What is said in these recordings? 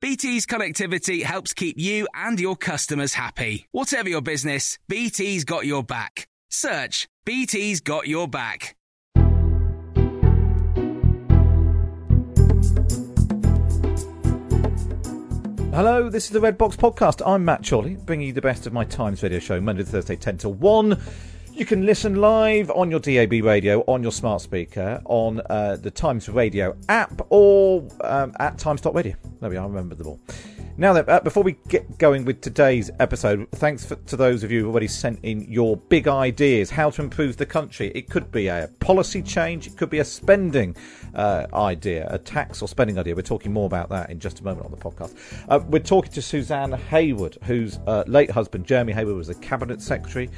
BT's connectivity helps keep you and your customers happy. Whatever your business, BT's got your back. Search BT's got your back. Hello, this is the Red Box Podcast. I'm Matt Chorley, bringing you the best of my Times radio show, Monday to Thursday, 10 to 1. You can listen live on your DAB radio, on your smart speaker, on uh, the Times Radio app, or um, at times.radio. There we are, I remember them all. Now then, uh, before we get going with today's episode, thanks for, to those of you who have already sent in your big ideas, how to improve the country. It could be a policy change, it could be a spending uh, idea, a tax or spending idea. We're talking more about that in just a moment on the podcast. Uh, we're talking to Suzanne Heywood, whose uh, late husband, Jeremy Heywood, was a cabinet secretary,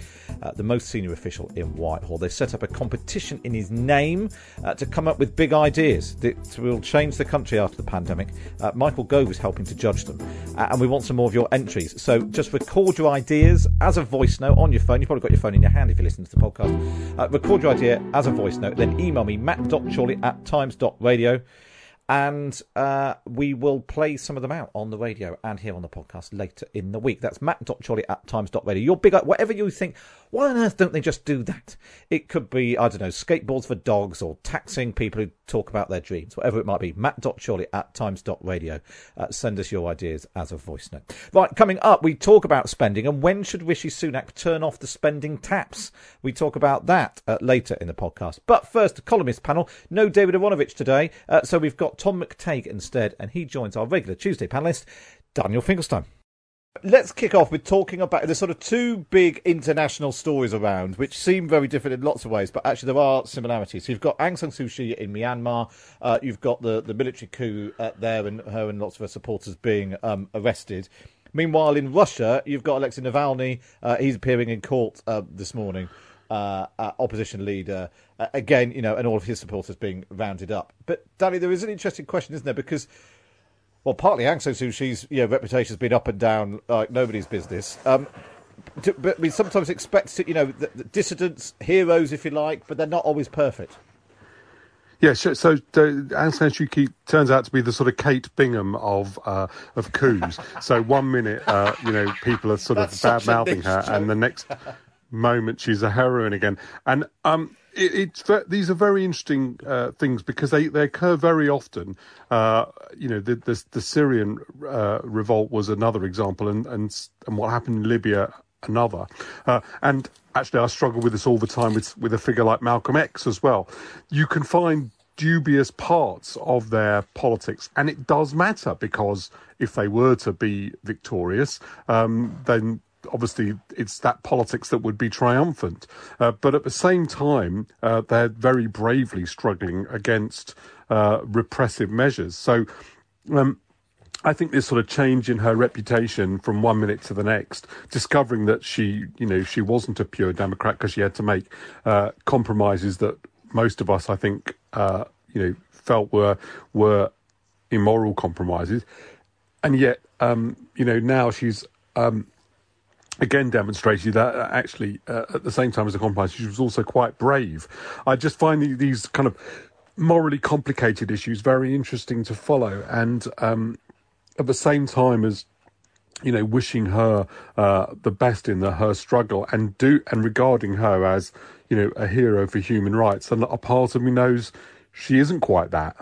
uh, the most senior official in Whitehall. They set up a competition in his name uh, to come up with big ideas that will change the country after the pandemic. Michael Gove is helping to judge them uh, and we want some more of your entries. So just record your ideas as a voice note on your phone. You've probably got your phone in your hand if you're listening to the podcast. Uh, record your idea as a voice note, then email me matt.chorley at times.radio and uh, we will play some of them out on the radio and here on the podcast later in the week. That's matt.chorley at times.radio. Your big, whatever you think, why on earth don't they just do that? It could be, I don't know, skateboards for dogs or taxing people who talk about their dreams, whatever it might be. Matt.chorley at times.radio. Uh, send us your ideas as a voice note. Right, coming up, we talk about spending and when should Rishi Sunak turn off the spending taps? We talk about that uh, later in the podcast. But first, the columnist panel. No David Aaronovitch today, uh, so we've got Tom McTague instead, and he joins our regular Tuesday panelist, Daniel Finkelstein. Let's kick off with talking about the sort of two big international stories around, which seem very different in lots of ways, but actually there are similarities. So you've got Aung San Suu Kyi in Myanmar, uh, you've got the, the military coup uh, there, and her and lots of her supporters being um, arrested. Meanwhile, in Russia, you've got Alexei Navalny. Uh, he's appearing in court uh, this morning. Uh, uh, opposition leader again, you know, and all of his supporters being rounded up. But Danny, there is an interesting question, isn't there? Because well, partly Aung San Suu Kyi's you know, reputation has been up and down like nobody's business. Um, to, but we sometimes expect, you know, the, the dissidents, heroes, if you like, but they're not always perfect. Yeah, so, so uh, Aung San Suu Kyi turns out to be the sort of Kate Bingham of uh, of coups. so one minute, uh, you know, people are sort of bad mouthing her, joke. and the next moment she's a heroine again. And um, it, it's these are very interesting uh, things because they, they occur very often. Uh, you know, the the, the Syrian uh, revolt was another example, and, and and what happened in Libya another. Uh, and actually, I struggle with this all the time with with a figure like Malcolm X as well. You can find dubious parts of their politics, and it does matter because if they were to be victorious, um, then obviously it's that politics that would be triumphant. Uh, but at the same time, uh, they're very bravely struggling against uh, repressive measures. So. Um, I think this sort of change in her reputation from one minute to the next, discovering that she, you know, she wasn't a pure Democrat because she had to make uh, compromises that most of us, I think, uh, you know, felt were were immoral compromises, and yet, um, you know, now she's um, again demonstrated that uh, actually uh, at the same time as the compromise she was also quite brave i just find these kind of morally complicated issues very interesting to follow and um, at the same time as you know wishing her uh, the best in the, her struggle and do and regarding her as you know, a hero for human rights, and a part of me knows she isn't quite that.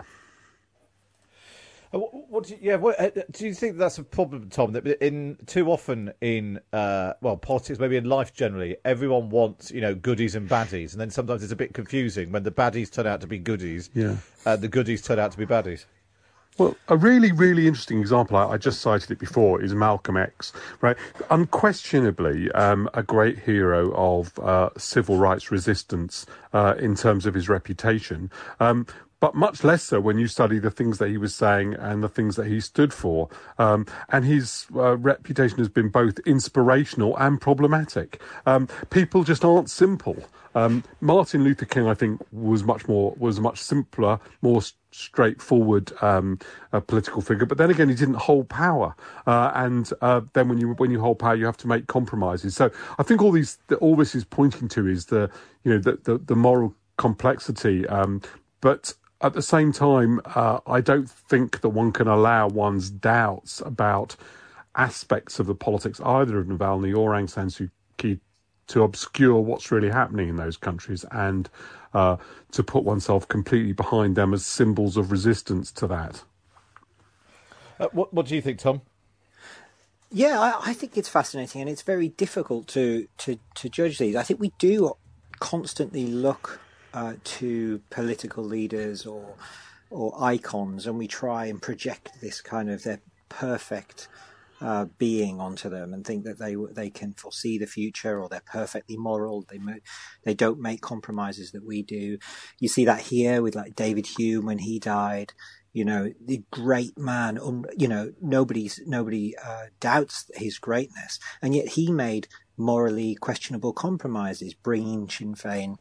Uh, what, do you, yeah, what, uh, do you think that's a problem, Tom? That in too often in uh, well politics, maybe in life generally, everyone wants you know goodies and baddies, and then sometimes it's a bit confusing when the baddies turn out to be goodies, yeah, uh, the goodies turn out to be baddies. Well, a really, really interesting example, I, I, just cited it before, is Malcolm X, right? Unquestionably, um, a great hero of uh, civil rights resistance uh, in terms of his reputation. Um, but much less so when you study the things that he was saying and the things that he stood for. Um, and his uh, reputation has been both inspirational and problematic. Um, people just aren't simple. Um, Martin Luther King, I think, was much more was a much simpler, more straightforward um, political figure. But then again, he didn't hold power, uh, and uh, then when you when you hold power, you have to make compromises. So I think all these all this is pointing to is the you know the the, the moral complexity, um, but at the same time, uh, I don't think that one can allow one's doubts about aspects of the politics either of Navalny or Aung San Suu Kyi to obscure what's really happening in those countries and uh, to put oneself completely behind them as symbols of resistance to that. Uh, what, what do you think, Tom? Yeah, I, I, think it's fascinating, and it's very difficult to, to, to judge these. I think we do constantly look uh, to political leaders or or icons, and we try and project this kind of their perfect uh, being onto them, and think that they they can foresee the future or they're perfectly moral. They they don't make compromises that we do. You see that here with like David Hume when he died. You know, the great man. Um, you know, nobody's nobody uh, doubts his greatness, and yet he made morally questionable compromises, bringing Sinn Féin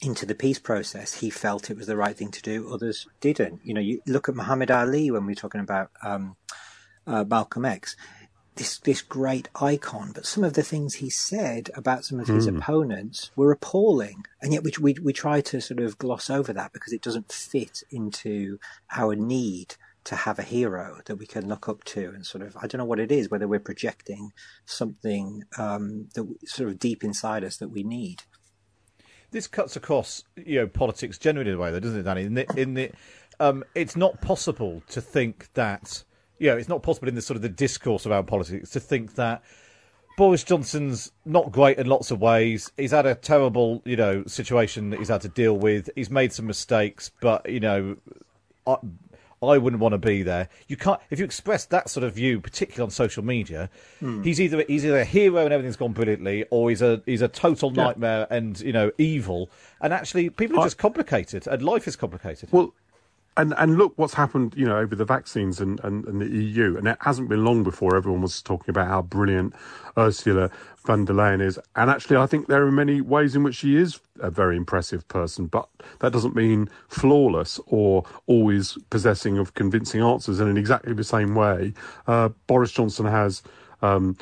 into the peace process, he felt it was the right thing to do. Others didn't. You know, you look at Muhammad Ali when we're talking about um, uh, Malcolm X. This this great icon, but some of the things he said about some of his mm. opponents were appalling, and yet we, we we try to sort of gloss over that because it doesn't fit into our need to have a hero that we can look up to and sort of I don't know what it is whether we're projecting something um, that sort of deep inside us that we need this cuts across you know politics generally in a way, though, doesn't it, Danny? In the, in the um, it's not possible to think that you know it's not possible in the sort of the discourse around politics to think that Boris Johnson's not great in lots of ways. He's had a terrible you know situation that he's had to deal with. He's made some mistakes, but you know. I wouldn't want to be there. You can't if you express that sort of view, particularly on social media. Hmm. He's either he's either a hero and everything's gone brilliantly, or he's a he's a total nightmare yeah. and you know evil. And actually, people are I, just complicated, and life is complicated. Well, and and look what's happened, you know, over the vaccines and, and, and, the EU. And it hasn't been long before everyone was talking about how brilliant Ursula von der Leyen is. And actually, I think there are many ways in which she is a very impressive person, but that doesn't mean flawless or always possessing of convincing answers. And in exactly the same way, uh, Boris Johnson has. Um,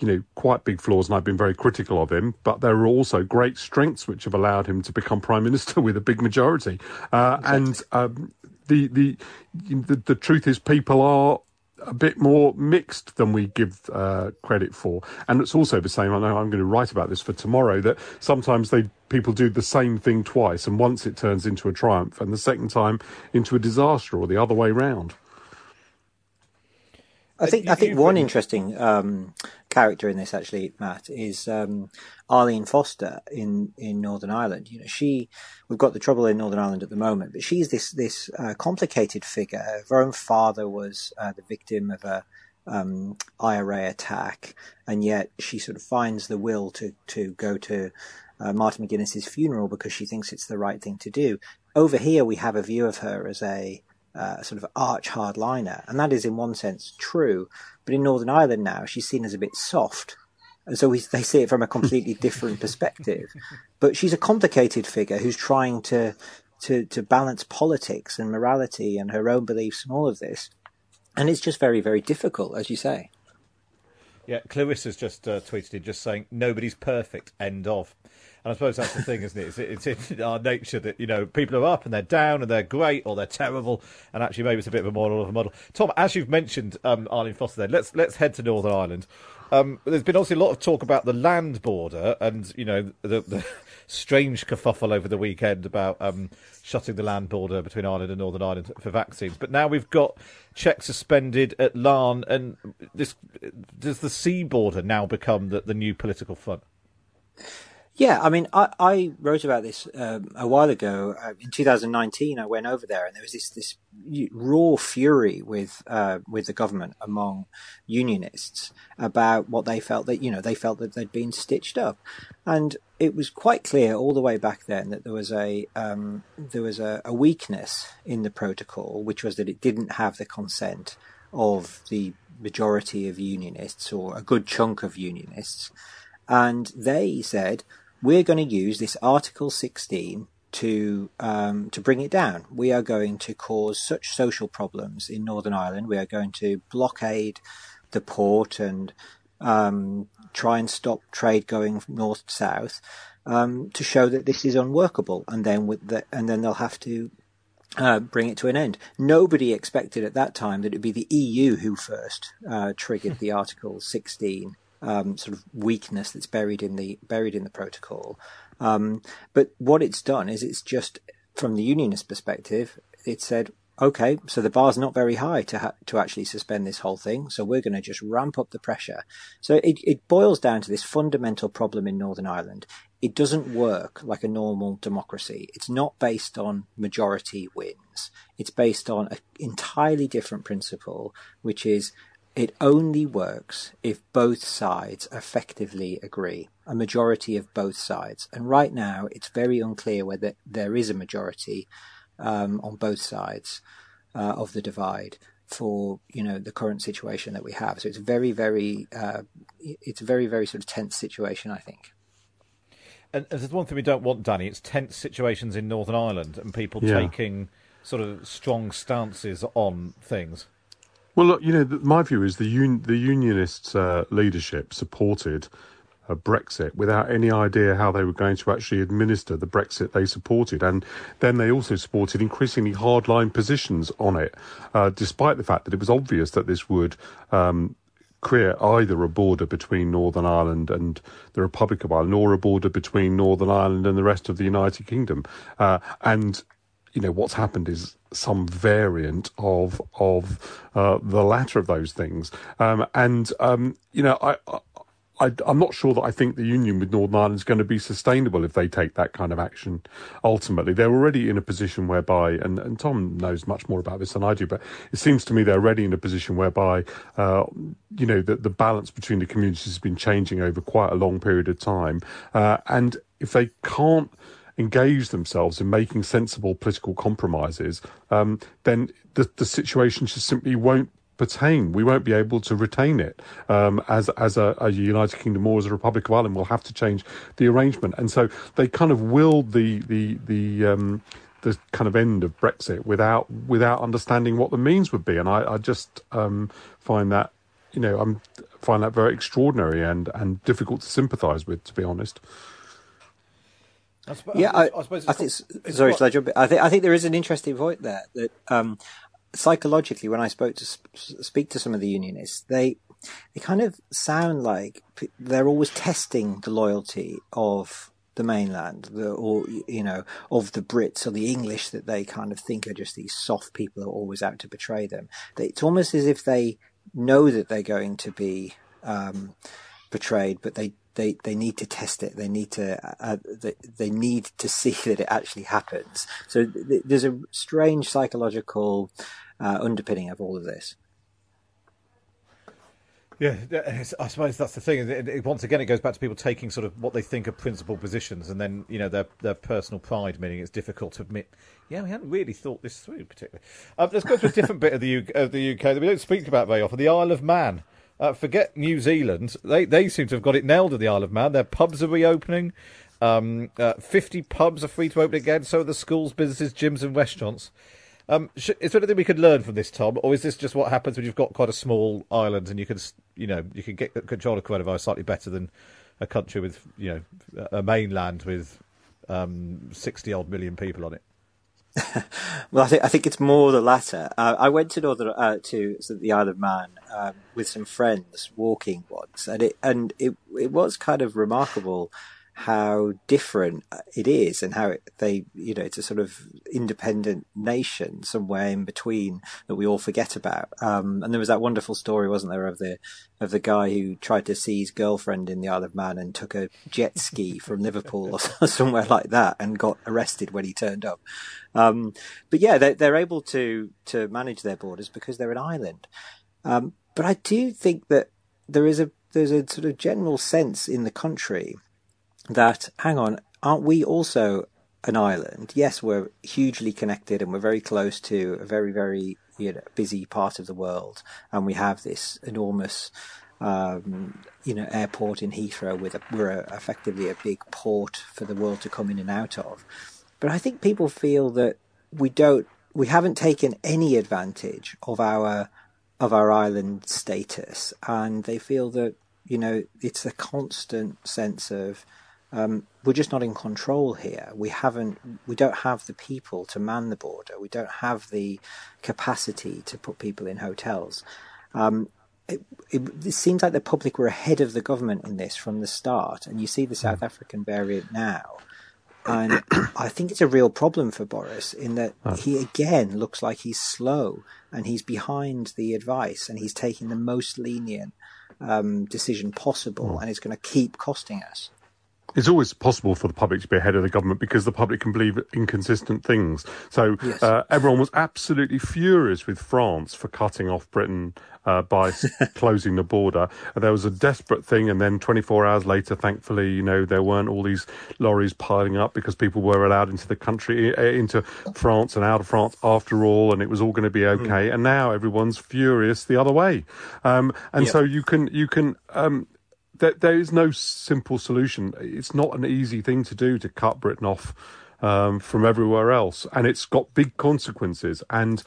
you know, quite big flaws, and I've been very critical of him. But there are also great strengths which have allowed him to become prime minister with a big majority. Uh, exactly. And um, the, the the the truth is, people are a bit more mixed than we give uh, credit for. And it's also the same. I know I'm going to write about this for tomorrow. That sometimes they people do the same thing twice, and once it turns into a triumph, and the second time into a disaster, or the other way round. I think I think one interesting um, character in this actually, Matt, is um, Arlene Foster in, in Northern Ireland. You know, she we've got the trouble in Northern Ireland at the moment, but she's this this uh, complicated figure. Her own father was uh, the victim of a um, IRA attack, and yet she sort of finds the will to to go to uh, Martin McGuinness's funeral because she thinks it's the right thing to do. Over here, we have a view of her as a uh, sort of arch hardliner, and that is in one sense true. But in Northern Ireland now, she's seen as a bit soft, and so we, they see it from a completely different perspective. But she's a complicated figure who's trying to to to balance politics and morality and her own beliefs and all of this, and it's just very very difficult, as you say. Yeah, Clarissa's just uh, tweeted in just saying nobody's perfect. End of. And I suppose that's the thing, isn't it? It's, it's in our nature that, you know, people are up and they're down and they're great or they're terrible. And actually, maybe it's a bit of a model of a model. Tom, as you've mentioned um, Arlene Foster there, let's, let's head to Northern Ireland. Um, there's been obviously a lot of talk about the land border and, you know, the, the strange kerfuffle over the weekend about um, shutting the land border between Ireland and Northern Ireland for vaccines. But now we've got checks suspended at Larne, and this does the sea border now become the, the new political front? Yeah, I mean, I, I wrote about this um, a while ago. Uh, in 2019, I went over there, and there was this this raw fury with uh, with the government among unionists about what they felt that you know they felt that they'd been stitched up, and it was quite clear all the way back then that there was a um, there was a, a weakness in the protocol, which was that it didn't have the consent of the majority of unionists or a good chunk of unionists, and they said we're going to use this Article 16 to um, to bring it down. We are going to cause such social problems in Northern Ireland. We are going to blockade the port and um, try and stop trade going north to south um, to show that this is unworkable. And then with the, and then they'll have to uh, bring it to an end. Nobody expected at that time that it would be the EU who first uh, triggered the Article 16 um, sort of weakness that's buried in the buried in the protocol. Um, but what it's done is it's just from the unionist perspective, it said, okay, so the bar's not very high to ha- to actually suspend this whole thing, so we're going to just ramp up the pressure. So it, it boils down to this fundamental problem in Northern Ireland. It doesn't work like a normal democracy. It's not based on majority wins. It's based on an entirely different principle, which is it only works if both sides effectively agree, a majority of both sides. And right now, it's very unclear whether there is a majority um, on both sides uh, of the divide for you know the current situation that we have. So it's very, very, uh, it's a very, very sort of tense situation, I think. And there's one thing we don't want, Danny. It's tense situations in Northern Ireland and people yeah. taking sort of strong stances on things. Well, look, you know, my view is the un- the unionist uh, leadership supported uh, Brexit without any idea how they were going to actually administer the Brexit they supported, and then they also supported increasingly hardline positions on it, uh, despite the fact that it was obvious that this would. Um, create either a border between Northern Ireland and the Republic of Ireland or a border between Northern Ireland and the rest of the United Kingdom. Uh, and you know what's happened is some variant of of uh, the latter of those things. Um, and um, you know, I, I, am not sure that I think the union with Northern Ireland is going to be sustainable if they take that kind of action. Ultimately, they're already in a position whereby, and, and Tom knows much more about this than I do, but it seems to me they're already in a position whereby, uh, you know, that the balance between the communities has been changing over quite a long period of time, uh, and if they can't engage themselves in making sensible political compromises, um, then the, the situation just simply won't pertain. We won't be able to retain it um, as as a, a, United Kingdom or as a Republic of Ireland. We'll have to change the arrangement, and so they kind of willed the the the. Um, the kind of end of Brexit without without understanding what the means would be, and I, I just um, find that you know I find that very extraordinary and and difficult to sympathise with, to be honest. I yeah, I, I, suppose. I think. It's sorry, I jump? I think I think there is an interesting point there that um, psychologically, when I spoke to speak to some of the unionists, they they kind of sound like they're always testing the loyalty of the mainland, the, or you know, of the Brits or the English that they kind of think are just these soft people who are always out to betray them. It's almost as if they know that they're going to be um, betrayed, but they they, they need to test it. They need to uh, uh they, they need to see that it actually happens. So th- there's a strange psychological uh, underpinning of all of this. Yeah, I suppose that's the thing. It, it, once again, it goes back to people taking sort of what they think are principled positions, and then you know their their personal pride, meaning it's difficult to admit. Yeah, we hadn't really thought this through particularly. Um, let's go to a different bit of the of the UK that we don't speak about very often: the Isle of Man. Uh, forget New Zealand. They they seem to have got it nailed at the Isle of Man. Their pubs are reopening. Um, uh, 50 pubs are free to open again. So are the schools, businesses, gyms, and restaurants. Um, sh- is there anything we could learn from this, Tom, or is this just what happens when you've got quite a small island and you can, you know, you can get control of coronavirus slightly better than a country with, you know, a mainland with um, sixty odd million people on it? well, I think I think it's more the latter. Uh, I went to Northern uh, to the Isle of Man um, with some friends walking once, and it and it it was kind of remarkable how different it is and how it, they, you know, it's a sort of independent nation somewhere in between that we all forget about. Um, and there was that wonderful story, wasn't there, of the of the guy who tried to see his girlfriend in the Isle of Man and took a jet ski from Liverpool or somewhere like that and got arrested when he turned up. Um, but yeah, they're, they're able to to manage their borders because they're an island. Um, but I do think that there is a there's a sort of general sense in the country that, hang on, aren't we also an island? Yes, we're hugely connected and we're very close to a very, very you know, busy part of the world, and we have this enormous, um, you know, airport in Heathrow. With a, we're a, effectively a big port for the world to come in and out of. But I think people feel that we don't, we haven't taken any advantage of our of our island status, and they feel that you know it's a constant sense of um, we're just not in control here. We haven't, we don't have the people to man the border. We don't have the capacity to put people in hotels. Um, it, it, it, seems like the public were ahead of the government in this from the start, and you see the South African variant now. And I think it's a real problem for Boris in that he again looks like he's slow and he's behind the advice and he's taking the most lenient um, decision possible, hmm. and it's going to keep costing us it's always possible for the public to be ahead of the government because the public can believe inconsistent things. So yes. uh, everyone was absolutely furious with France for cutting off Britain uh, by closing the border. There was a desperate thing, and then 24 hours later, thankfully, you know, there weren't all these lorries piling up because people were allowed into the country, into France and out of France after all, and it was all going to be hmm. okay. Mm. And now everyone's furious the other way. Um, and so you can you can um, there, is no simple solution. It's not an easy thing to do to cut Britain off um, from everywhere else, and it's got big consequences. And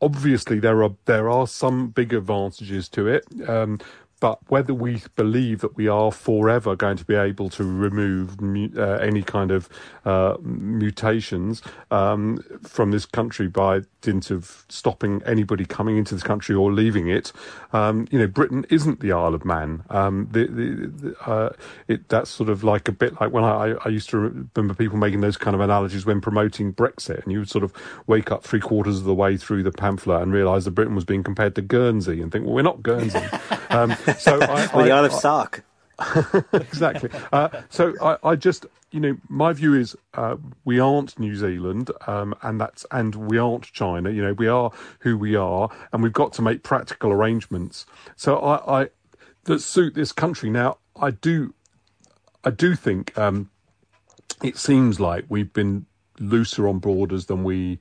obviously, there are there are some big advantages to it. Um, but whether we believe that we are forever going to be able to remove uh, any kind of uh, mutations um, from this country by dint of stopping anybody coming into this country or leaving it, um, you know, Britain isn't the Isle of Man. Um, the, the, the, uh, it, that's sort of like a bit like when I, I used to remember people making those kind of analogies when promoting Brexit, and you would sort of wake up three quarters of the way through the pamphlet and realise that Britain was being compared to Guernsey, and think, well, we're not Guernsey. So I, I, the Isle of Sark. exactly. Uh, so I, I, just, you know, my view is uh, we aren't New Zealand, um, and that's and we aren't China. You know, we are who we are, and we've got to make practical arrangements. So I, I that suit this country. Now, I do, I do think um, it seems like we've been looser on borders than we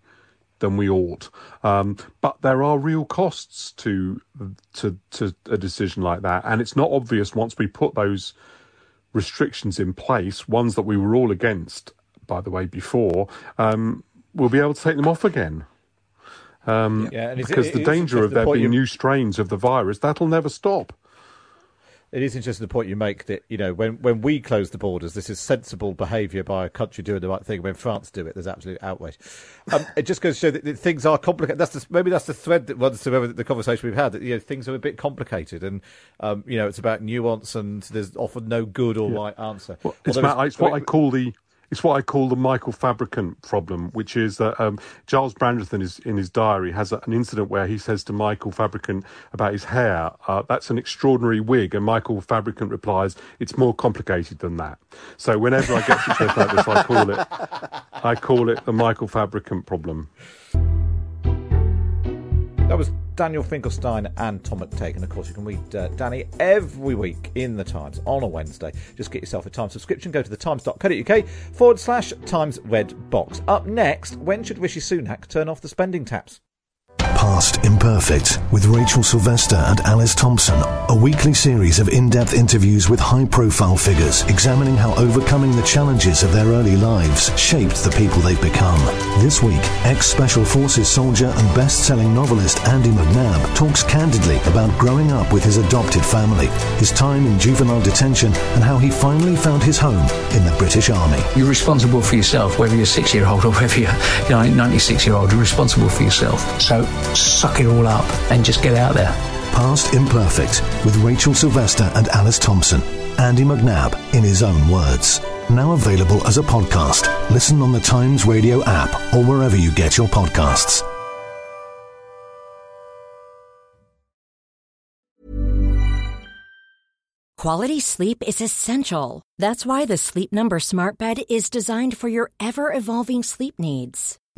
than we ought. Um, but there are real costs to to to a decision like that, and it's not obvious once we put those restrictions in place, ones that we were all against, by the way, before, um, we'll be able to take them off again. Um, yeah, because it, the danger of the there being new strains of the virus that'll never stop it is interesting the point you make that you know when when we close the borders, this is sensible behaviour by a country doing the right thing. When France do it, there's absolute outrage. Um, it just goes to show that, that things are complicated. That's the, maybe that's the thread that runs through the conversation we've had. That you know things are a bit complicated, and um, you know it's about nuance, and there's often no good or yeah. right answer. Well, it's, about, it's what I call the it's what I call the Michael Fabricant problem, which is that um, Gyles is in his diary has an incident where he says to Michael Fabricant about his hair, uh, "That's an extraordinary wig," and Michael Fabricant replies, "It's more complicated than that." So whenever I get situations like this, I call it I call it the Michael Fabricant problem. That was Daniel Finkelstein and Tom McTague. And of course, you can read uh, Danny every week in the Times on a Wednesday. Just get yourself a Times subscription. Go to thetimes.co.uk forward slash Times Red Box. Up next, when should Rishi Sunak turn off the spending taps? Past Imperfect with Rachel Sylvester and Alice Thompson, a weekly series of in depth interviews with high profile figures examining how overcoming the challenges of their early lives shaped the people they've become. This week, ex Special Forces soldier and best selling novelist Andy McNab talks candidly about growing up with his adopted family, his time in juvenile detention, and how he finally found his home in the British Army. You're responsible for yourself, whether you're six year old or whether you're you know, 96 year old, you're responsible for yourself. So suck it all up and just get out there. Past Imperfect with Rachel Sylvester and Alice Thompson. Andy McNab in his own words. Now available as a podcast. Listen on the Times Radio app or wherever you get your podcasts. Quality sleep is essential. That's why the Sleep Number Smart Bed is designed for your ever evolving sleep needs.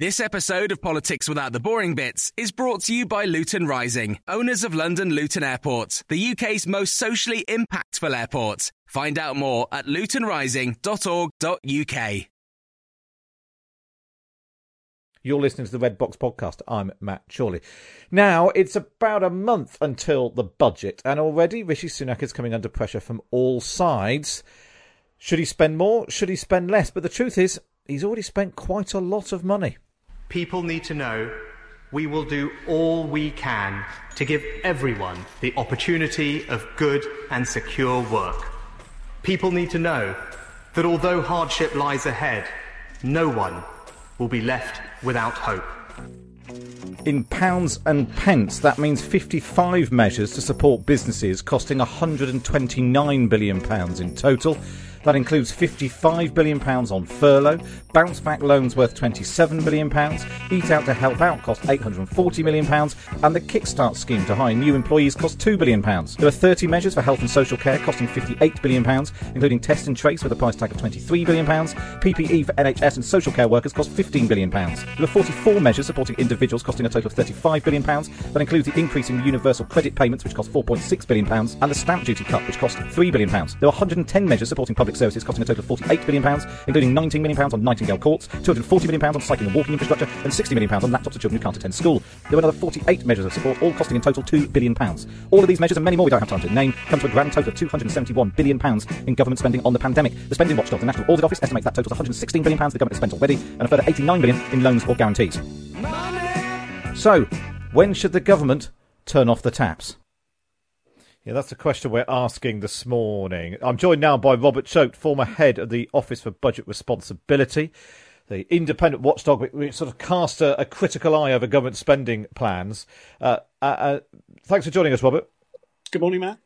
This episode of Politics Without the Boring Bits is brought to you by Luton Rising, owners of London Luton Airport, the UK's most socially impactful airport. Find out more at lutonrising.org.uk. You're listening to the Red Box Podcast. I'm Matt Chorley. Now, it's about a month until the budget, and already Rishi Sunak is coming under pressure from all sides. Should he spend more? Should he spend less? But the truth is, he's already spent quite a lot of money. People need to know we will do all we can to give everyone the opportunity of good and secure work. People need to know that although hardship lies ahead, no one will be left without hope. In pounds and pence, that means 55 measures to support businesses costing £129 billion in total. That includes £55 billion on furlough, bounce back loans worth £27 billion, Eat Out to Help Out cost £840 million, and the Kickstart scheme to hire new employees cost £2 billion. There are 30 measures for health and social care costing £58 billion, including test and trace with a price tag of £23 billion. PPE for NHS and social care workers cost £15 billion. There are 44 measures supporting individuals costing a total of £35 billion. That includes the increase in universal credit payments, which cost £4.6 billion, and the stamp duty cut, which cost £3 billion. There are 110 measures supporting public services costing a total of £48 billion, including £19 million on Nightingale Courts, £240 million on cycling and walking infrastructure, and £60 million on laptops for children who can't attend school. There were another 48 measures of support, all costing in total £2 billion. All of these measures and many more we don't have time to name come to a grand total of £271 billion in government spending on the pandemic. The Spending Watchdog, the National Audit Office, estimates that total £116 billion the government has spent already, and a further £89 billion in loans or guarantees. Money! So, when should the government turn off the taps? Yeah, that's the question we're asking this morning. I'm joined now by Robert Chote, former head of the Office for Budget Responsibility, the independent watchdog which sort of cast a, a critical eye over government spending plans. Uh, uh, uh, thanks for joining us, Robert. Good morning, Matt.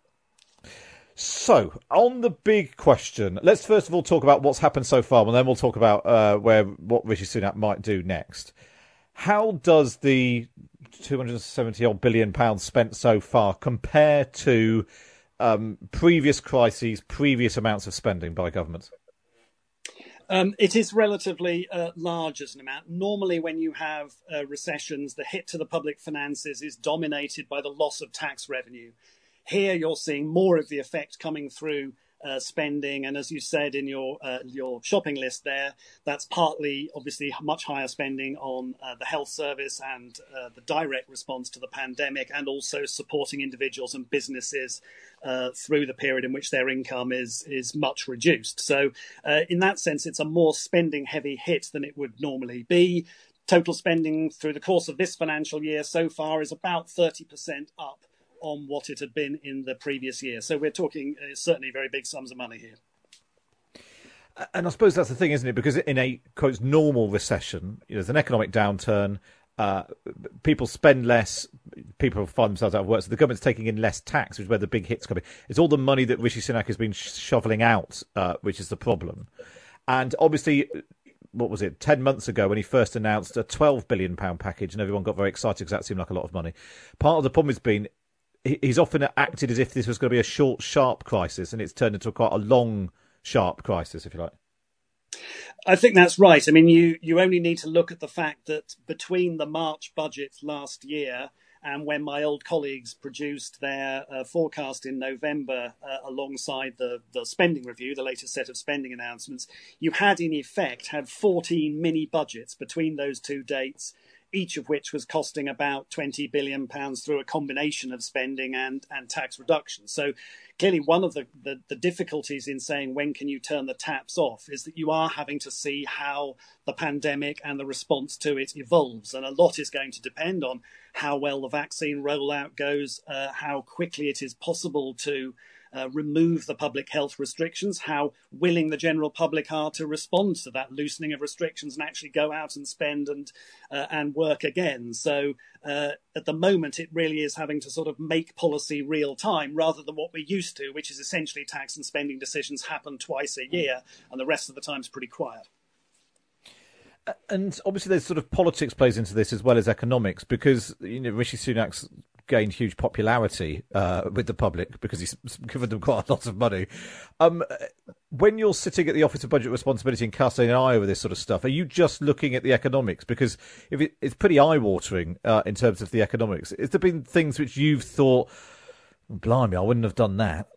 So, on the big question, let's first of all talk about what's happened so far, and then we'll talk about uh, where what Rishi Sunak might do next. How does the 270 odd billion pounds spent so far compared to um, previous crises, previous amounts of spending by governments? Um, it is relatively uh, large as an amount. Normally, when you have uh, recessions, the hit to the public finances is dominated by the loss of tax revenue. Here, you're seeing more of the effect coming through uh, spending, and as you said in your uh, your shopping list there, that's partly obviously much higher spending on uh, the health service and uh, the direct response to the pandemic, and also supporting individuals and businesses uh, through the period in which their income is is much reduced. So, uh, in that sense, it's a more spending heavy hit than it would normally be. Total spending through the course of this financial year so far is about 30% up on what it had been in the previous year. So we're talking uh, certainly very big sums of money here. And I suppose that's the thing, isn't it? Because in a quote normal recession, you know, there's an economic downturn. Uh, people spend less. People find themselves out of work. So the government's taking in less tax, which is where the big hits come in. It's all the money that Rishi Sunak has been shoveling out, uh, which is the problem. And obviously, what was it, 10 months ago when he first announced a £12 billion package and everyone got very excited because that seemed like a lot of money. Part of the problem has been he's often acted as if this was going to be a short, sharp crisis and it's turned into quite a long, sharp crisis, if you like. I think that's right. I mean, you, you only need to look at the fact that between the March budget last year and when my old colleagues produced their uh, forecast in November uh, alongside the, the spending review, the latest set of spending announcements, you had in effect had 14 mini budgets between those two dates each of which was costing about 20 billion pounds through a combination of spending and, and tax reduction. So clearly one of the, the, the, difficulties in saying when can you turn the taps off is that you are having to see how the pandemic and the response to it evolves. And a lot is going to depend on how well the vaccine rollout goes, uh, how quickly it is possible to uh, remove the public health restrictions, how willing the general public are to respond to that loosening of restrictions and actually go out and spend and uh, and work again. So uh, at the moment, it really is having to sort of make policy real time rather than what we're used to, which is essentially tax and spending decisions happen twice a year, and the rest of the time is pretty quiet and obviously there's sort of politics plays into this as well as economics because you know Rishi Sunak's gained huge popularity uh, with the public because he's given them quite a lot of money. Um, when you're sitting at the Office of Budget Responsibility and casting an eye over this sort of stuff, are you just looking at the economics? Because if it, it's pretty eye-watering uh, in terms of the economics. Has there been things which you've thought, blimey, I wouldn't have done that?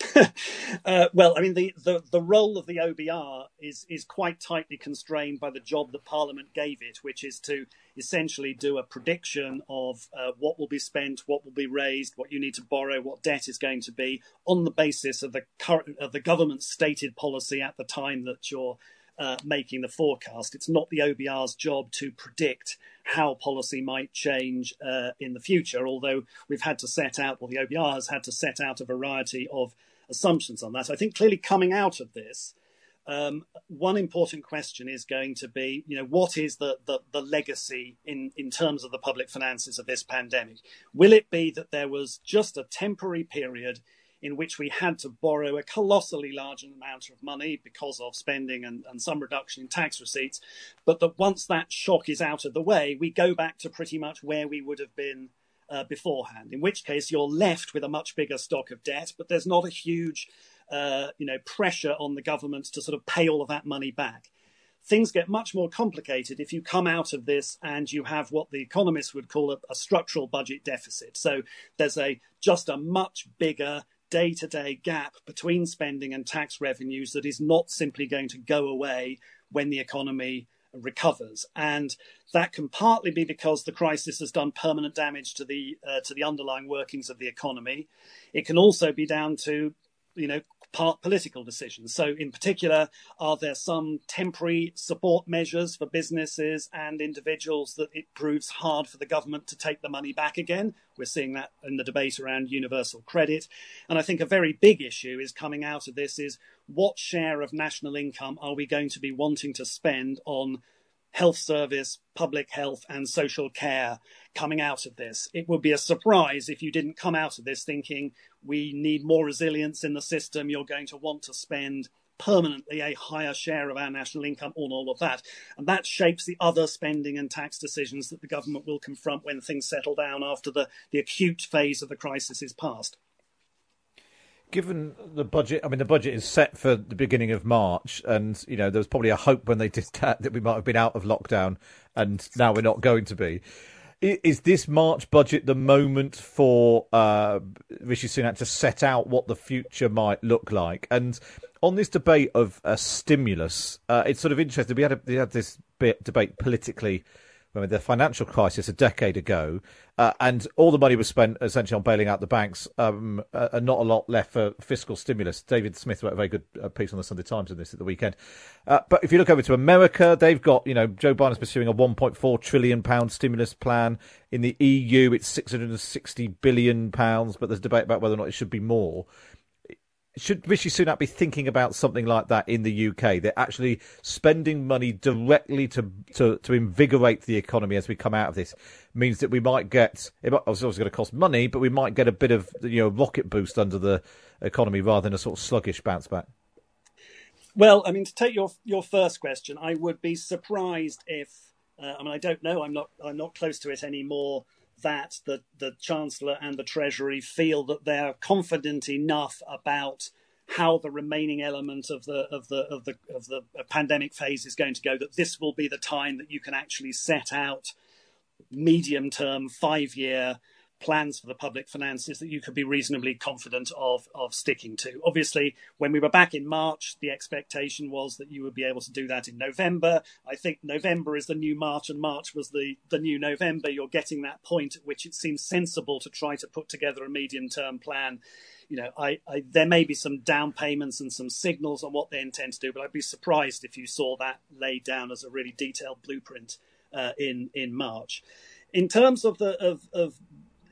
uh, well, I mean, the, the, the role of the OBR is is quite tightly constrained by the job that Parliament gave it, which is to essentially do a prediction of uh, what will be spent, what will be raised, what you need to borrow, what debt is going to be, on the basis of the current of the government's stated policy at the time that you're uh, making the forecast. It's not the OBR's job to predict how policy might change uh, in the future, although we've had to set out, or the OBR has had to set out a variety of assumptions on that. I think clearly coming out of this, um, one important question is going to be, you know, what is the, the, the, legacy in, in terms of the public finances of this pandemic? Will it be that there was just a temporary period in which we had to borrow a colossally large amount of money because of spending and, and some reduction in tax receipts, but that once that shock is out of the way, we go back to pretty much where we would have been uh, beforehand, in which case you're left with a much bigger stock of debt, but there's not a huge, uh, you know, pressure on the government to sort of pay all of that money back. Things get much more complicated if you come out of this and you have what the economists would call a, a structural budget deficit. So there's a just a much bigger day to day gap between spending and tax revenues that is not simply going to go away when the economy recovers. And that can partly be because the crisis has done permanent damage to the uh, to the underlying workings of the economy. It can also be down to you know part political decisions. So, in particular, are there some temporary support measures for businesses and individuals that it proves hard for the government to take the money back again? We're seeing that in the debate around universal credit. And I think a very big issue is coming out of this is what share of national income are we going to be wanting to spend on health service, public health, and social care coming out of this. It would be a surprise if you didn't come out of this thinking we need more resilience in the system. You're going to want to spend permanently a higher share of our national income on all of that. And that shapes the other spending and tax decisions that the government will confront when things settle down after the, the acute phase of the crisis is past given the budget, I mean, the budget is set for the beginning of March, and you know, there was probably a hope when they did that that we might have been out of lockdown, and now we're not going to be. Is this March budget the moment for uh, Rishi Sunak to set out what the future might look like? And on this debate of a stimulus, uh, it's sort of interesting. We had a, we had this bit debate politically when the financial crisis a decade ago, uh, and all the money was spent essentially on bailing out the banks, um, uh, and not a lot left for fiscal stimulus. David Smith wrote a very good uh, piece on the Sunday Times on this at the weekend. Uh, but if you look over to America, they've got, you know, Joe Biden's pursuing a 1.4 trillion pound stimulus plan. In the EU, it's 660 billion pounds, but there's debate about whether or not it should be more should Rishi Sunak be thinking about something like that in the UK? They're actually spending money directly to, to, to invigorate the economy as we come out of this. Means that we might get it might, it's going to cost money, but we might get a bit of you know rocket boost under the economy rather than a sort of sluggish bounce back. Well, I mean, to take your your first question, I would be surprised if uh, I mean I don't know. I'm not I'm not close to it anymore. That the the chancellor and the treasury feel that they're confident enough about how the remaining element of the of the of the of the pandemic phase is going to go. That this will be the time that you can actually set out medium term, five year plans for the public finances that you could be reasonably confident of of sticking to. Obviously, when we were back in March, the expectation was that you would be able to do that in November. I think November is the new March, and March was the the new November. You're getting that point at which it seems sensible to try to put together a medium term plan. You know, I, I there may be some down payments and some signals on what they intend to do, but I'd be surprised if you saw that laid down as a really detailed blueprint uh, in in March. In terms of the of, of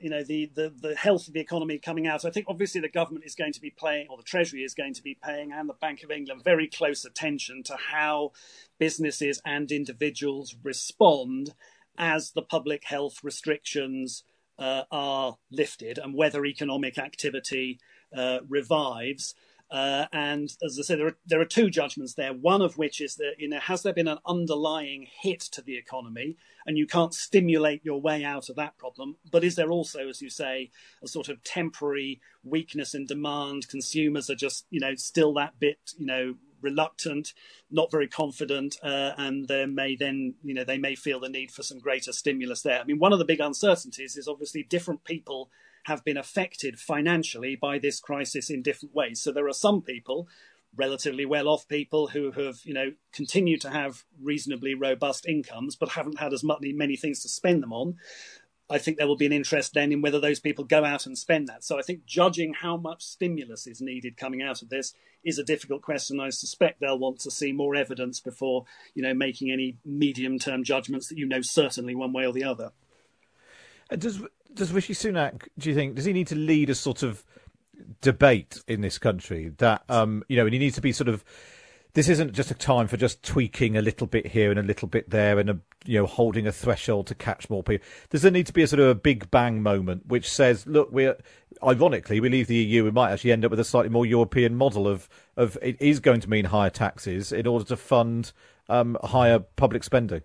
you know the, the the health of the economy coming out. I think obviously the government is going to be playing, or the Treasury is going to be paying, and the Bank of England very close attention to how businesses and individuals respond as the public health restrictions uh, are lifted and whether economic activity uh, revives. Uh, and as I said, there are, there are two judgments there. One of which is that you know has there been an underlying hit to the economy, and you can't stimulate your way out of that problem. But is there also, as you say, a sort of temporary weakness in demand? Consumers are just you know still that bit you know reluctant, not very confident, uh, and there may then, you know, they may feel the need for some greater stimulus there. I mean, one of the big uncertainties is obviously different people have been affected financially by this crisis in different ways. So there are some people, relatively well off people, who have, you know, continued to have reasonably robust incomes, but haven't had as many, many things to spend them on. I think there will be an interest then in whether those people go out and spend that. So I think judging how much stimulus is needed coming out of this is a difficult question. I suspect they'll want to see more evidence before, you know, making any medium-term judgments that you know certainly one way or the other. Does does Rishi Sunak? Do you think does he need to lead a sort of debate in this country that um, you know, and he needs to be sort of this isn't just a time for just tweaking a little bit here and a little bit there and a, you know holding a threshold to catch more people. Does there need to be a sort of a big bang moment which says, look, we're ironically we leave the EU, we might actually end up with a slightly more European model of of it is going to mean higher taxes in order to fund um, higher public spending.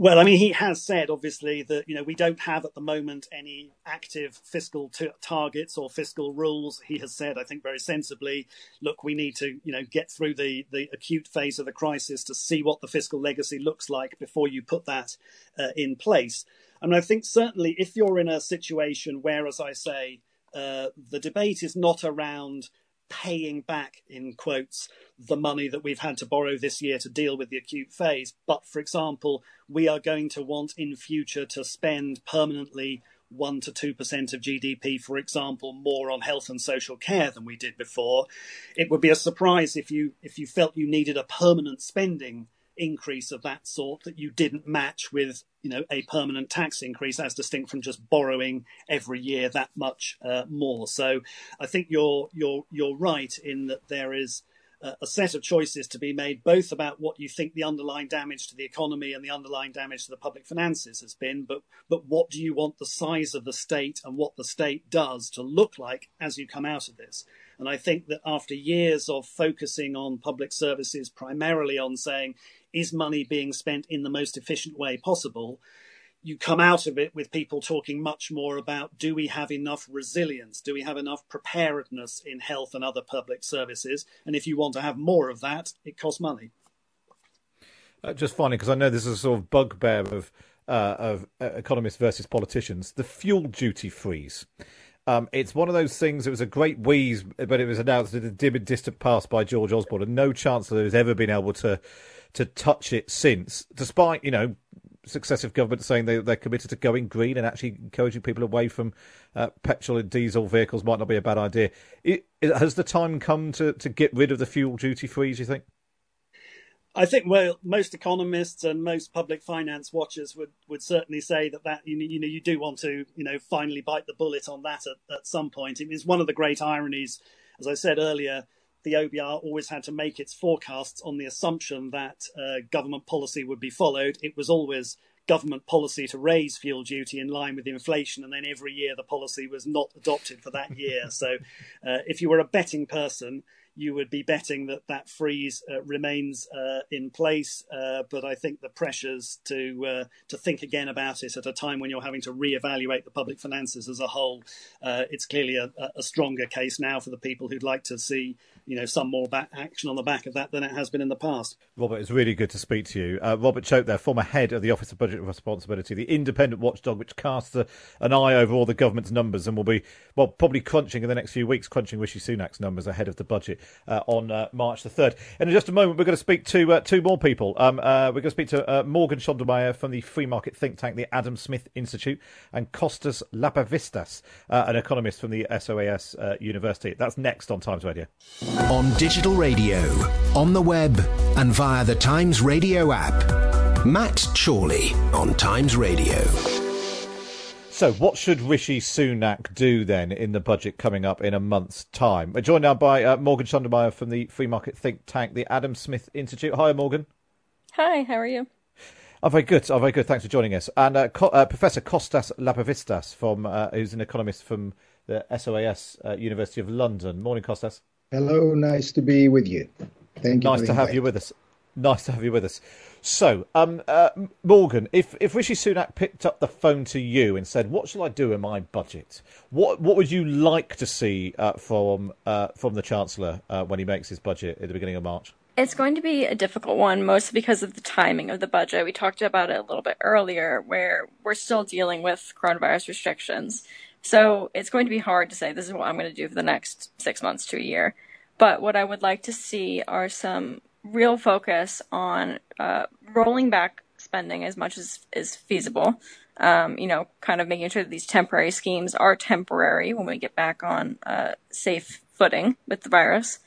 Well, I mean, he has said obviously that you know we don't have at the moment any active fiscal t- targets or fiscal rules. He has said, I think, very sensibly, look, we need to you know get through the the acute phase of the crisis to see what the fiscal legacy looks like before you put that uh, in place. Mean, I think certainly if you're in a situation where, as I say, uh, the debate is not around paying back, in quotes, the money that we've had to borrow this year to deal with the acute phase. But for example, we are going to want in future to spend permanently 1 to 2% of GDP, for example, more on health and social care than we did before. It would be a surprise if you if you felt you needed a permanent spending increase of that sort that you didn't match with you know a permanent tax increase as distinct from just borrowing every year that much uh, more so i think you're you're you're right in that there is a set of choices to be made, both about what you think the underlying damage to the economy and the underlying damage to the public finances has been, but but what do you want the size of the state and what the state does to look like as you come out of this? And I think that after years of focusing on public services, primarily on saying is money being spent in the most efficient way possible? You come out of it with people talking much more about do we have enough resilience? Do we have enough preparedness in health and other public services? And if you want to have more of that, it costs money. Uh, just finally, because I know this is a sort of bugbear of uh, of uh, economists versus politicians, the fuel duty freeze. Um, it's one of those things. It was a great wheeze, but it was announced in the dim and distant past by George Osborne, and no chancellor has ever been able to to touch it since, despite you know successive governments saying they, they're committed to going green and actually encouraging people away from uh, petrol and diesel vehicles might not be a bad idea. It, it, has the time come to, to get rid of the fuel duty freeze, you think? I think well, most economists and most public finance watchers would, would certainly say that that you you know you do want to you know finally bite the bullet on that at, at some point. It is one of the great ironies, as I said earlier, the OBR always had to make its forecasts on the assumption that uh, government policy would be followed. It was always government policy to raise fuel duty in line with inflation, and then every year the policy was not adopted for that year. so, uh, if you were a betting person, you would be betting that that freeze uh, remains uh, in place. Uh, but I think the pressures to uh, to think again about it at a time when you're having to reevaluate the public finances as a whole, uh, it's clearly a, a, stronger case now for the people who'd like to see you know some more back action on the back of that than it has been in the past. Robert, it's really good to speak to you. Uh, Robert Chote, there, former head of the Office of Budget Responsibility, the independent watchdog which casts a, an eye over all the government's numbers and will be well probably crunching in the next few weeks, crunching Rishi Sunak's numbers ahead of the budget uh, on uh, March the third. And in just a moment, we're going to speak to uh, two more people. Um, uh, we're going to speak to uh, Morgan Schondelmeier from the free market think tank, the Adam Smith Institute, and Kostas Lapavitsas, an economist from the SOAS University. That's next on Times Radio. On digital radio, on the web, and via the Times Radio app. Matt Chorley on Times Radio. So, what should Rishi Sunak do then in the budget coming up in a month's time? We're joined now by uh, Morgan Schondelmeier from the free market think tank, the Adam Smith Institute. Hi, Morgan. Hi, how are you? Oh, very good. Oh, very good. Thanks for joining us. And uh, Co- uh, Professor Kostas Lapavitsas, from uh, who's an economist from the SOAS uh, University of London. Morning, Kostas. Hello, nice to be with you. Thank you. Nice to have you with us. Nice to have you with us. So, um, uh, Morgan, if, if Rishi Sunak picked up the phone to you and said, "What shall I do in my budget?" What what would you like to see uh, from uh, from the Chancellor uh, when he makes his budget at the beginning of March? It's going to be a difficult one, mostly because of the timing of the budget. We talked about it a little bit earlier, where we're still dealing with coronavirus restrictions. So it's going to be hard to say this is what I'm going to do for the next six months to a year. But what I would like to see are some real focus on uh, rolling back spending as much as is feasible. Um, you know, kind of making sure that these temporary schemes are temporary when we get back on uh, safe footing with the virus.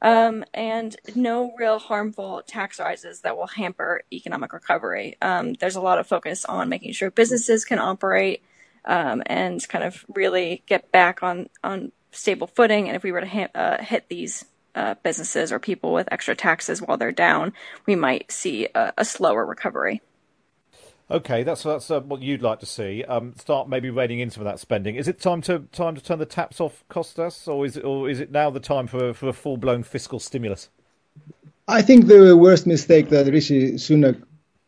Um, and no real harmful tax rises that will hamper economic recovery. Um, there's a lot of focus on making sure businesses can operate um, and kind of really get back on on stable footing. And if we were to ha- uh, hit these uh, businesses or people with extra taxes while they're down, we might see a, a slower recovery. Okay, that's that's uh, what you'd like to see. Um, start maybe reining in some of that spending. Is it time to time to turn the taps off, Kostas, or is it or is it now the time for for a full blown fiscal stimulus? I think the worst mistake that Rishi Sunak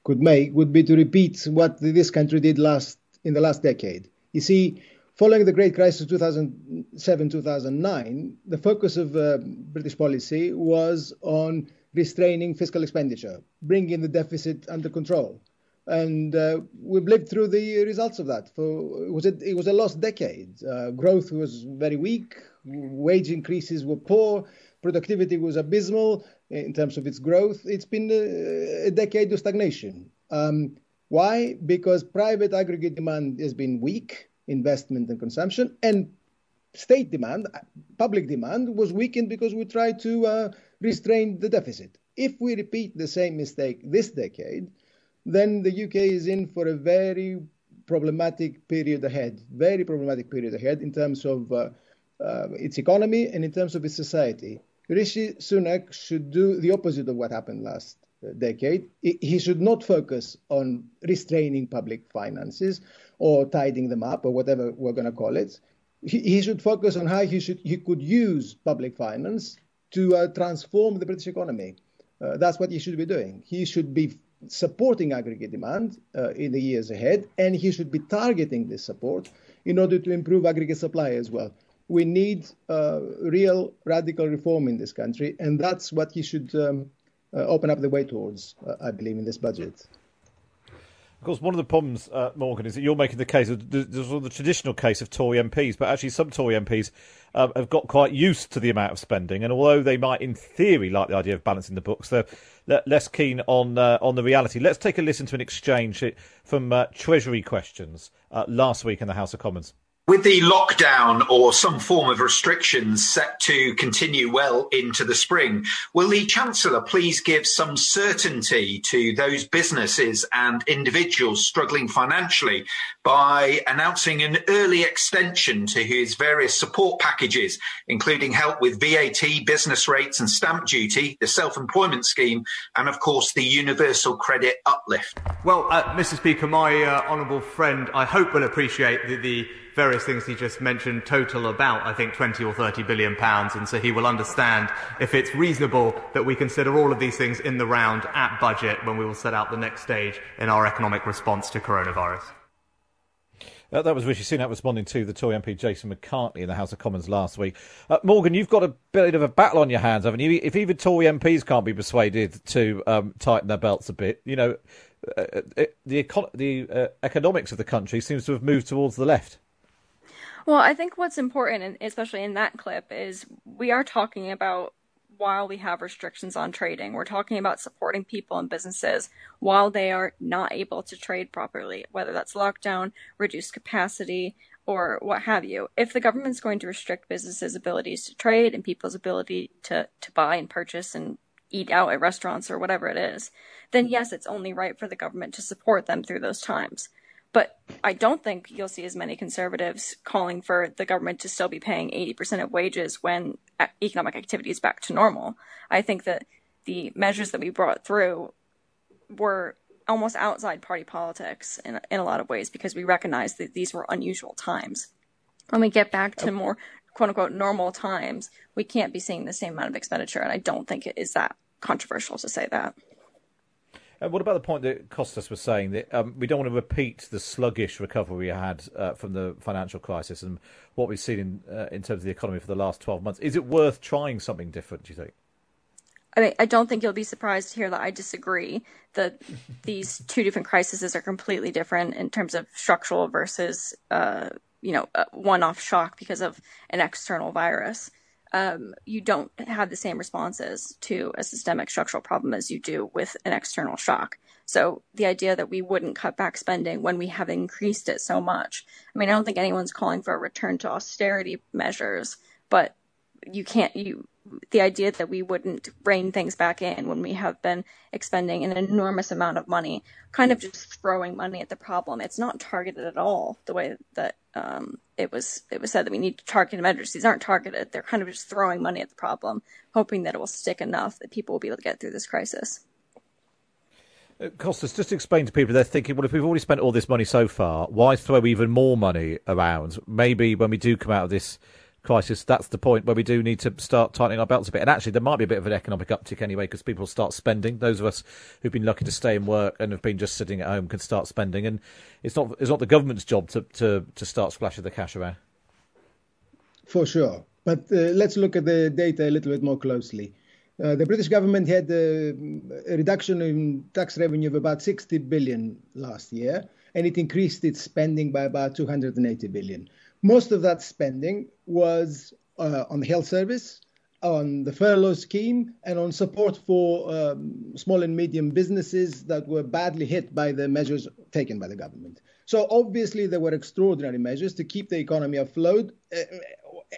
could make would be to repeat what this country did last in the last decade. You see, Following the Great Crisis of 2007 2009, the focus of uh, British policy was on restraining fiscal expenditure, bringing the deficit under control. And uh, we've lived through the results of that. For it was a, it was a lost decade. Uh, growth was very weak, wage increases were poor, productivity was abysmal in terms of its growth. It's been a, a decade of stagnation. Um, why? Because private aggregate demand has been weak investment and consumption, and state demand, public demand, was weakened because we tried to uh, restrain the deficit. If we repeat the same mistake this decade, then the UK is in for a very problematic period ahead, very problematic period ahead in terms of uh, uh, its economy and in terms of its society. Rishi Sunak should do the opposite of what happened last decade. He should not focus on restraining public finances, or tidying them up or whatever we're going to call it. He, should focus on how he should he could use public finance to uh, transform the British economy. Uh, that's what he should be doing. He should be supporting aggregate demand uh, in the years ahead, and he should be targeting this support in order to improve aggregate supply as well. We need uh, real radical reform in this country, and that's what he should um, open up the way towards, uh, I believe, in this budget. Of course, one of the problems, uh, Morgan, is that you're making the case of the, the, the, traditional case of Tory MPs, but actually some Tory MPs uh, have got quite used to the amount of spending, and although they might, in theory, like the idea of balancing the books, they're, less keen on uh, on the reality. Let's take a listen to an exchange from uh, Treasury questions uh, last week in the House of Commons. With the lockdown or some form of restrictions set to continue well into the spring, will the Chancellor please give some certainty to those businesses and individuals struggling financially by announcing an early extension to his various support packages, including help with VAT, business rates and stamp duty, the self-employment scheme, and of course the universal credit uplift? Well, uh, Mr Speaker, my uh, honourable friend, I hope will appreciate the, the various things he just mentioned total about, I think, 20 or 30 billion pounds, and so he will understand if it's reasonable that we consider all of these things in the round at budget when we will set out the next stage in our economic response to coronavirus. Uh, that was Rishi Sunak responding to the Tory MP Jason McCartney in the House of Commons last week. Uh, Morgan, you've got a bit of a battle on your hands, haven't you? If even Tory MPs can't be persuaded to um, tighten their belts a bit, you know, uh, uh the econ- the uh, economics of the country seems to have moved towards the left. Well, I think what's important, especially in that clip, is we are talking about while we have restrictions on trading. We're talking about supporting people and businesses while they are not able to trade properly, whether that's lockdown, reduced capacity, or what have you. If the government's going to restrict businesses' abilities to trade and people's ability to, to buy and purchase and eat out at restaurants or whatever it is, then yes, it's only right for the government to support them through those times. But I don't think you'll see as many conservatives calling for the government to still be paying 80% of wages when economic activity is back to normal. I think that the measures that we brought through were almost outside party politics in, in a lot of ways because we recognize that these were unusual times. When we get back to oh. more quote unquote normal times, we can't be seeing the same amount of expenditure. And I don't think it is that controversial to say that. Uh, what about the point that Costas was saying that um, we don't want to repeat the sluggish recovery we had uh, from the financial crisis and what we've seen in uh, in terms of the economy for the last twelve months? Is it worth trying something different? Do you think? I mean, I don't think you'll be surprised to hear that I disagree. That these two different crises are completely different in terms of structural versus, uh, you know, one-off shock because of an external virus um, you don't have the same responses to a systemic structural problem as you do with an external shock. So the idea that we wouldn't cut back spending when we have increased it so much. I mean, I don't think anyone's calling for a return to austerity measures, but you can't you the idea that we wouldn't rein things back in when we have been expending an enormous amount of money, kind of just throwing money at the problem. It's not targeted at all the way that um, it was it was said that we need to target measures. These aren't targeted. They're kind of just throwing money at the problem, hoping that it will stick enough that people will be able to get through this crisis. Uh, Costas, just explain to people they're thinking, well, if we've already spent all this money so far, why throw even more money around? Maybe when we do come out of this crisis, that's the point where we do need to start tightening our belts a bit. And actually, there might be a bit of an economic uptick anyway because people start spending. Those of us who've been lucky to stay in work and have been just sitting at home can start spending. And it's not it's not the government's job to to, to start splashing the cash around. For sure, but uh, let's look at the data a little bit more closely. Uh, the British government had a, a reduction in tax revenue of about 60 billion last year, and it increased its spending by about 280 billion. Most of that spending was uh, on the health service, on the furlough scheme, and on support for um, small and medium businesses that were badly hit by the measures taken by the government. So obviously there were extraordinary measures to keep the economy afloat. Uh,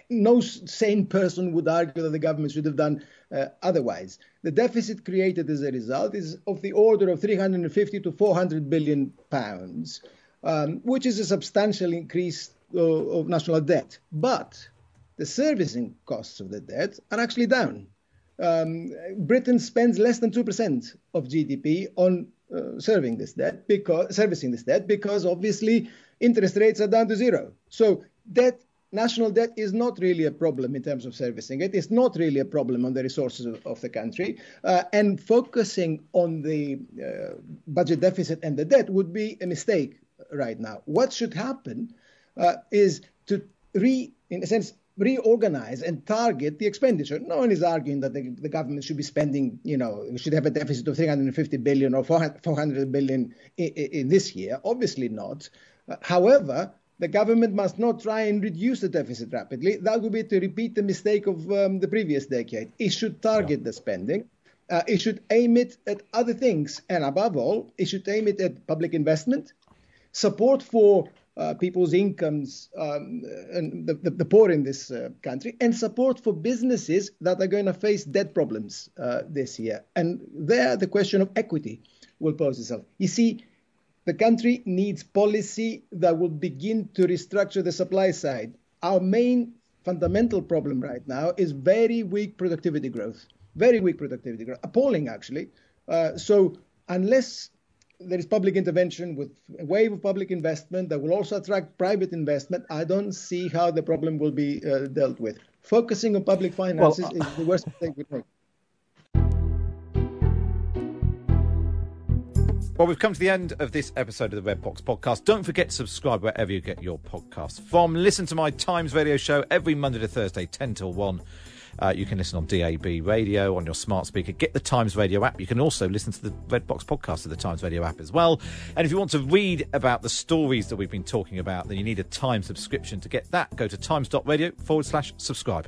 no sane person would argue that the government should have done uh, otherwise. The deficit created as a result is of the order of 350 to 400 billion pounds, um, which is a substantial increase of national debt. But the servicing costs of the debt are actually down. Um, Britain spends less than 2% of GDP on uh, serving this debt because servicing this debt because obviously interest rates are down to zero. So debt national debt is not really a problem in terms of servicing it. It's not really a problem on the resources of, of the country. Uh, and focusing on the uh, budget deficit and the debt would be a mistake right now. What should happen uh, is to re, in a sense, reorganize and target the expenditure. No one is arguing that the, the, government should be spending, you know, should have a deficit of 350 billion or 400 billion in, in this year. Obviously not. Uh, however, the government must not try and reduce the deficit rapidly. That would be to repeat the mistake of um, the previous decade. It should target yeah. the spending. Uh, it should aim it at other things. And above all, it should aim it at public investment, support for uh, people's incomes um, and the, the, the, poor in this uh, country, and support for businesses that are going to face debt problems uh, this year. And there, the question of equity will pose itself. You see, the country needs policy that will begin to restructure the supply side. Our main fundamental problem right now is very weak productivity growth, very weak productivity growth, appalling actually. Uh, so unless there is public intervention with a wave of public investment that will also attract private investment, I don't see how the problem will be uh, dealt with. Focusing on public finances well, uh, is the worst mistake we make. Well, we've come to the end of this episode of the Red Box podcast. Don't forget to subscribe wherever you get your podcasts from. Listen to my Times radio show every Monday to Thursday, 10 till 1. Uh, you can listen on DAB radio, on your smart speaker. Get the Times Radio app. You can also listen to the Red Box podcast of the Times Radio app as well. And if you want to read about the stories that we've been talking about, then you need a Time subscription. To get that, go to times.radio forward slash subscribe.